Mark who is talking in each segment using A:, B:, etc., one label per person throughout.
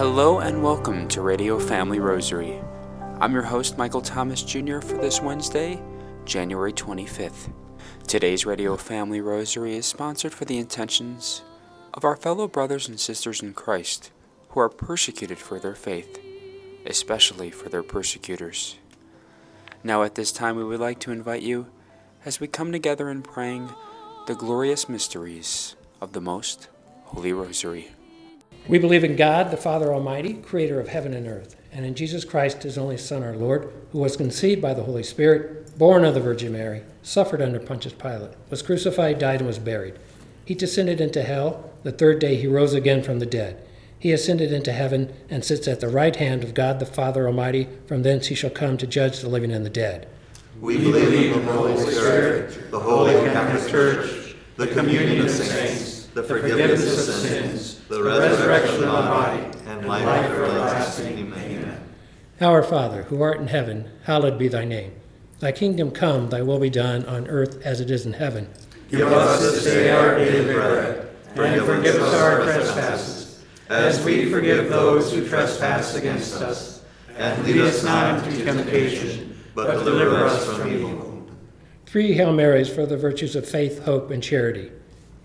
A: Hello and welcome to Radio Family Rosary. I'm your host, Michael Thomas Jr., for this Wednesday, January 25th. Today's Radio Family Rosary is sponsored for the intentions of our fellow brothers and sisters in Christ who are persecuted for their faith, especially for their persecutors. Now, at this time, we would like to invite you as we come together in praying the glorious mysteries of the Most Holy Rosary.
B: We believe in God, the Father Almighty, creator of heaven and earth, and in Jesus Christ, his only Son, our Lord, who was conceived by the Holy Spirit, born of the Virgin Mary, suffered under Pontius Pilate, was crucified, died, and was buried. He descended into hell. The third day he rose again from the dead. He ascended into heaven and sits at the right hand of God the Father Almighty. From thence he shall come to judge the living and the dead.
C: We believe in the Holy Spirit, the Holy Catholic Church, the communion of saints, the forgiveness of sins, the resurrection of the body, and life everlasting. Amen.
B: Our Father, who art in heaven, hallowed be thy name. Thy kingdom come, thy will be done on earth as it is in heaven.
C: Give us this day our daily bread, and forgive us our trespasses, as we forgive those who trespass against us. And lead us not into temptation, but deliver us from evil.
B: Three Hail Marys for the virtues of faith, hope, and charity.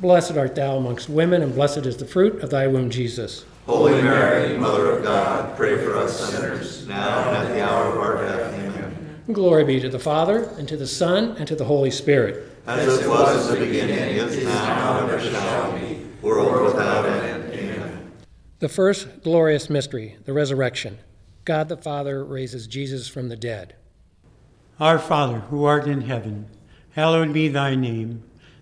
B: Blessed art thou amongst women, and blessed is the fruit of thy womb, Jesus.
C: Holy Mary, Mother of God, pray for us sinners, now and at the hour of our death. Amen.
B: Glory be to the Father, and to the Son, and to the Holy Spirit.
C: As it was in the beginning, is now, and ever shall be, world without end. Amen.
B: The first glorious mystery, the resurrection. God the Father raises Jesus from the dead.
D: Our Father, who art in heaven, hallowed be thy name.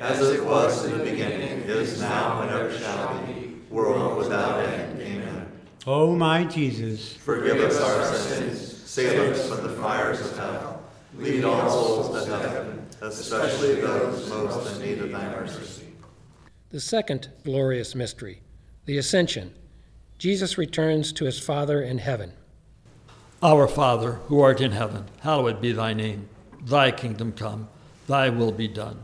C: As it was in the beginning, is now, and ever shall be, world without end. Amen.
E: O my Jesus,
C: Forgive us our sins, save us from the fires of hell. Lead all souls to heaven, especially those most in need of thy mercy.
B: The second glorious mystery, the Ascension. Jesus returns to his Father in heaven.
F: Our Father, who art in heaven, hallowed be thy name. Thy kingdom come, thy will be done,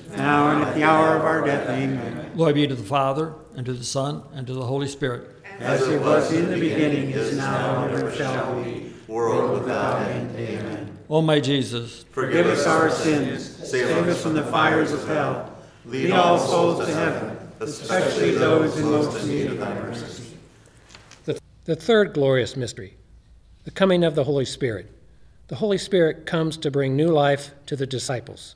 E: now and at the hour of our death. Amen.
F: Glory be to the Father, and to the Son, and to the Holy Spirit.
E: As it was in the beginning, is now, and ever shall be,
C: World without end. Amen.
F: O my Jesus,
C: Forgive
E: Forgive us our sins, save us from the fires of hell. Lead all souls to heaven, especially those in most need of thy mercy.
B: The, the third glorious mystery, the coming of the Holy Spirit. The Holy Spirit comes to bring new life to the disciples.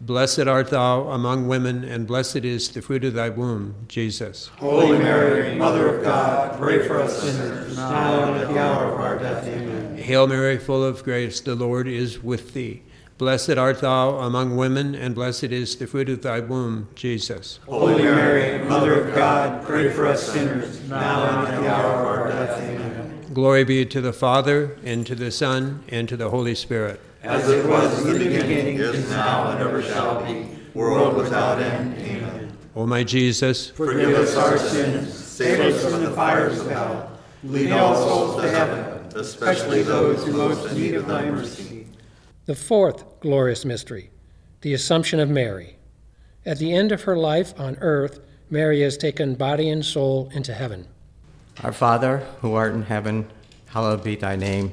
G: Blessed art thou among women, and blessed is the fruit of thy womb, Jesus.
E: Holy Mary, Mother of God, pray for us sinners, now and at the hour of our death. Amen.
G: Hail Mary, full of grace, the Lord is with thee. Blessed art thou among women, and blessed is the fruit of thy womb, Jesus.
E: Holy Mary, Mother of God, pray for us sinners, now and at the hour of our death. Amen.
G: Glory be to the Father, and to the Son, and to the Holy Spirit.
E: As it was in the beginning, is now, and ever shall be, world without end. Amen.
G: O my Jesus,
E: Forgive us our sins, save us from the fires of hell. Lead all souls to heaven, especially those who most need of thy mercy.
B: The fourth glorious mystery, the Assumption of Mary. At the end of her life on earth, Mary has taken body and soul into heaven.
H: Our Father, who art in heaven, hallowed be thy name.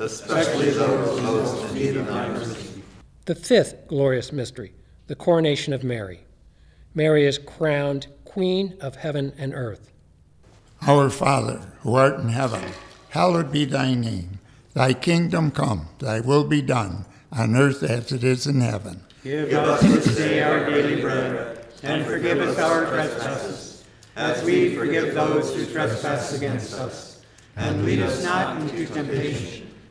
E: especially those most in need of thy mercy.
B: The fifth glorious mystery, the coronation of Mary. Mary is crowned Queen of heaven and earth.
I: Our Father, who art in heaven, hallowed be thy name. Thy kingdom come, thy will be done, on earth as it is in heaven.
E: Give us this day our daily bread, and forgive us our trespasses, as we forgive those who trespass against us. And lead us not into temptation,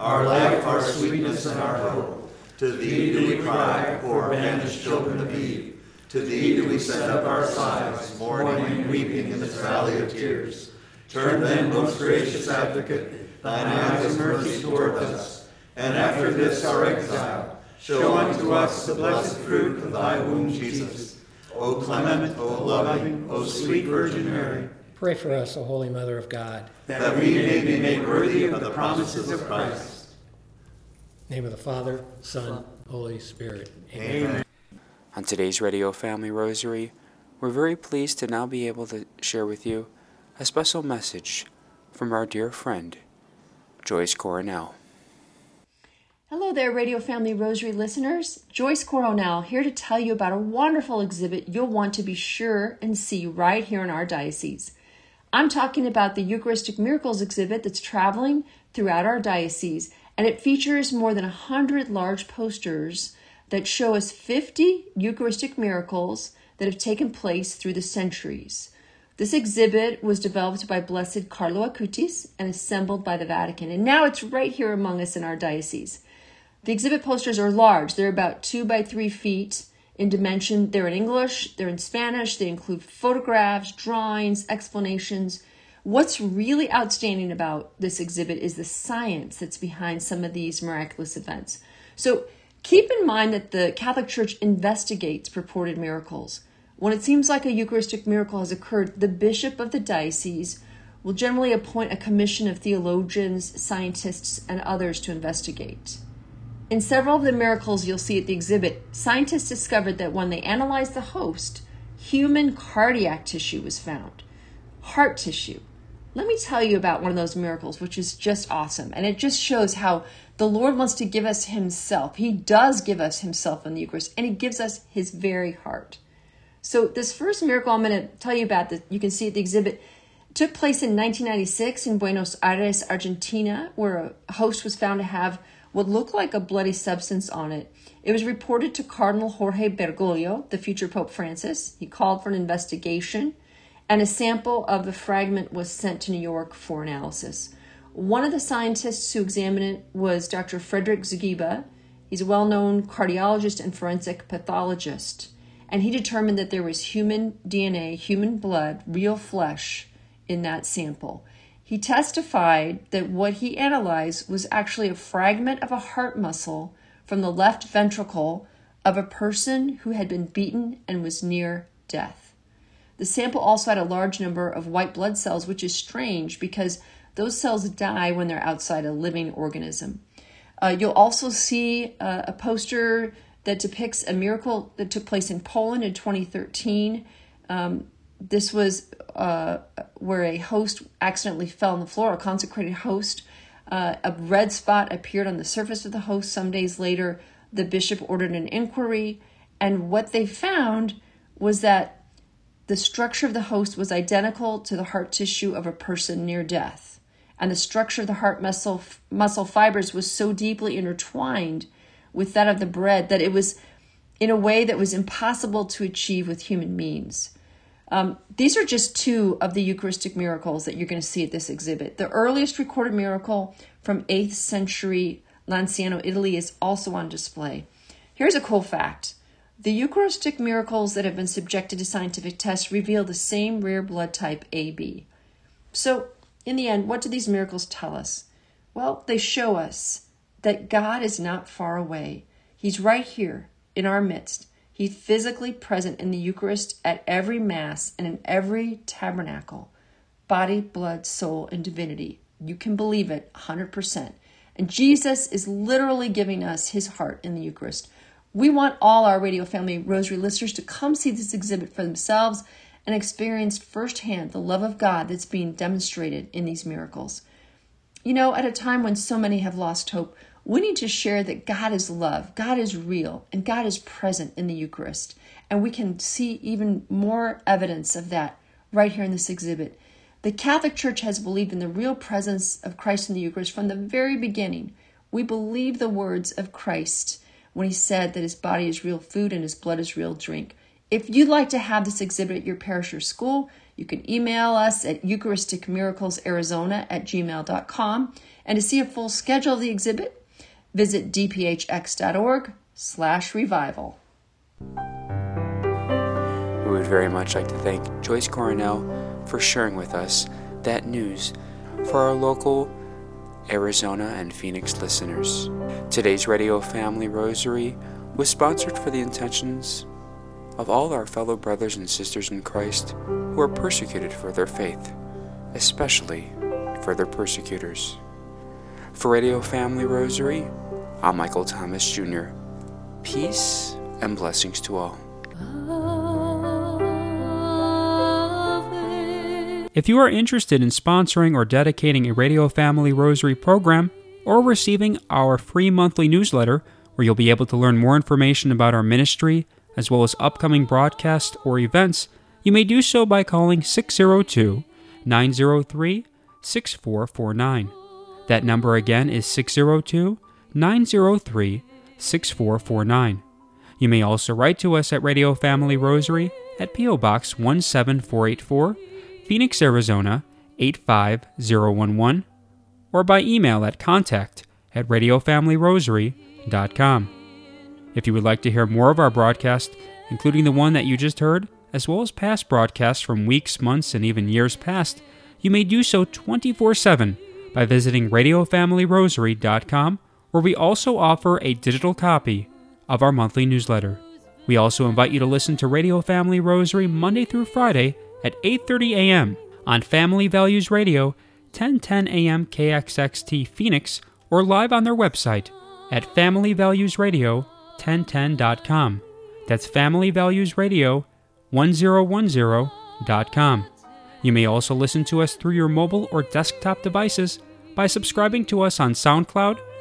E: Our life, our sweetness, and our hope. To thee do we cry, poor banished children of Eve. To thee do we send up our sighs, mourning and weeping in this valley of tears. Turn then, most gracious advocate, thine eyes of mercy toward us, and after this our exile, show unto us the blessed fruit of thy womb, Jesus. O clement, O loving, O sweet Virgin Mary,
B: Pray for us, O Holy Mother of God.
E: that we may be made worthy of the promises of Christ.
B: name of the Father, Son, Holy Spirit.
E: Amen.
A: On today's Radio Family Rosary, we're very pleased to now be able to share with you a special message from our dear friend, Joyce Coronel.
J: Hello there, Radio Family Rosary listeners. Joyce Coronel here to tell you about a wonderful exhibit you'll want to be sure and see right here in our diocese. I'm talking about the Eucharistic Miracles exhibit that's traveling throughout our diocese, and it features more than 100 large posters that show us 50 Eucharistic miracles that have taken place through the centuries. This exhibit was developed by Blessed Carlo Acutis and assembled by the Vatican, and now it's right here among us in our diocese. The exhibit posters are large. They're about two by three feet in dimension. They're in English, they're in Spanish, they include photographs, drawings, explanations. What's really outstanding about this exhibit is the science that's behind some of these miraculous events. So keep in mind that the Catholic Church investigates purported miracles. When it seems like a Eucharistic miracle has occurred, the bishop of the diocese will generally appoint a commission of theologians, scientists, and others to investigate. In several of the miracles you'll see at the exhibit, scientists discovered that when they analyzed the host, human cardiac tissue was found, heart tissue. Let me tell you about one of those miracles, which is just awesome. And it just shows how the Lord wants to give us Himself. He does give us Himself in the Eucharist, and He gives us His very heart. So, this first miracle I'm going to tell you about that you can see at the exhibit took place in 1996 in Buenos Aires, Argentina, where a host was found to have what looked like a bloody substance on it. It was reported to Cardinal Jorge Bergoglio, the future Pope Francis. He called for an investigation, and a sample of the fragment was sent to New York for analysis. One of the scientists who examined it was Dr. Frederick Zugibe. He's a well known cardiologist and forensic pathologist, and he determined that there was human DNA, human blood, real flesh in that sample. He testified that what he analyzed was actually a fragment of a heart muscle from the left ventricle of a person who had been beaten and was near death. The sample also had a large number of white blood cells, which is strange because those cells die when they're outside a living organism. Uh, you'll also see uh, a poster that depicts a miracle that took place in Poland in 2013. Um, this was uh, where a host accidentally fell on the floor, a consecrated host. Uh, a red spot appeared on the surface of the host. Some days later, the bishop ordered an inquiry, and what they found was that the structure of the host was identical to the heart tissue of a person near death. And the structure of the heart muscle, muscle fibers was so deeply intertwined with that of the bread that it was in a way that was impossible to achieve with human means. Um, these are just two of the Eucharistic miracles that you're going to see at this exhibit. The earliest recorded miracle from 8th century Lanciano, Italy, is also on display. Here's a cool fact the Eucharistic miracles that have been subjected to scientific tests reveal the same rare blood type AB. So, in the end, what do these miracles tell us? Well, they show us that God is not far away, He's right here in our midst He's physically present in the Eucharist at every Mass and in every tabernacle body, blood, soul, and divinity. You can believe it 100%. And Jesus is literally giving us his heart in the Eucharist. We want all our Radio Family Rosary listeners to come see this exhibit for themselves and experience firsthand the love of God that's being demonstrated in these miracles. You know, at a time when so many have lost hope, we need to share that God is love, God is real, and God is present in the Eucharist. And we can see even more evidence of that right here in this exhibit. The Catholic Church has believed in the real presence of Christ in the Eucharist from the very beginning. We believe the words of Christ when he said that his body is real food and his blood is real drink. If you'd like to have this exhibit at your parish or school, you can email us at eucharisticmiraclesarizona at gmail.com. And to see a full schedule of the exhibit, Visit dphx.org slash revival.
A: We would very much like to thank Joyce Coronel for sharing with us that news for our local Arizona and Phoenix listeners. Today's Radio Family Rosary was sponsored for the intentions of all our fellow brothers and sisters in Christ who are persecuted for their faith, especially for their persecutors. For Radio Family Rosary, I'm Michael Thomas Jr. Peace and blessings to all.
K: If you are interested in sponsoring or dedicating a Radio Family Rosary program or receiving our free monthly newsletter, where you'll be able to learn more information about our ministry as well as upcoming broadcasts or events, you may do so by calling 602 903 6449. That number again is 602 903 6449. You may also write to us at Radio Family Rosary at P.O. Box 17484, Phoenix, Arizona 85011, or by email at contact at radiofamilyrosary.com. If you would like to hear more of our broadcast, including the one that you just heard, as well as past broadcasts from weeks, months, and even years past, you may do so 24 7 by visiting radiofamilyrosary.com where we also offer a digital copy of our monthly newsletter. We also invite you to listen to Radio Family Rosary Monday through Friday at 8:30 a.m. on Family Values Radio, 1010 a.m. KXXT Phoenix, or live on their website at familyvaluesradio1010.com. That's familyvaluesradio1010.com. You may also listen to us through your mobile or desktop devices by subscribing to us on SoundCloud,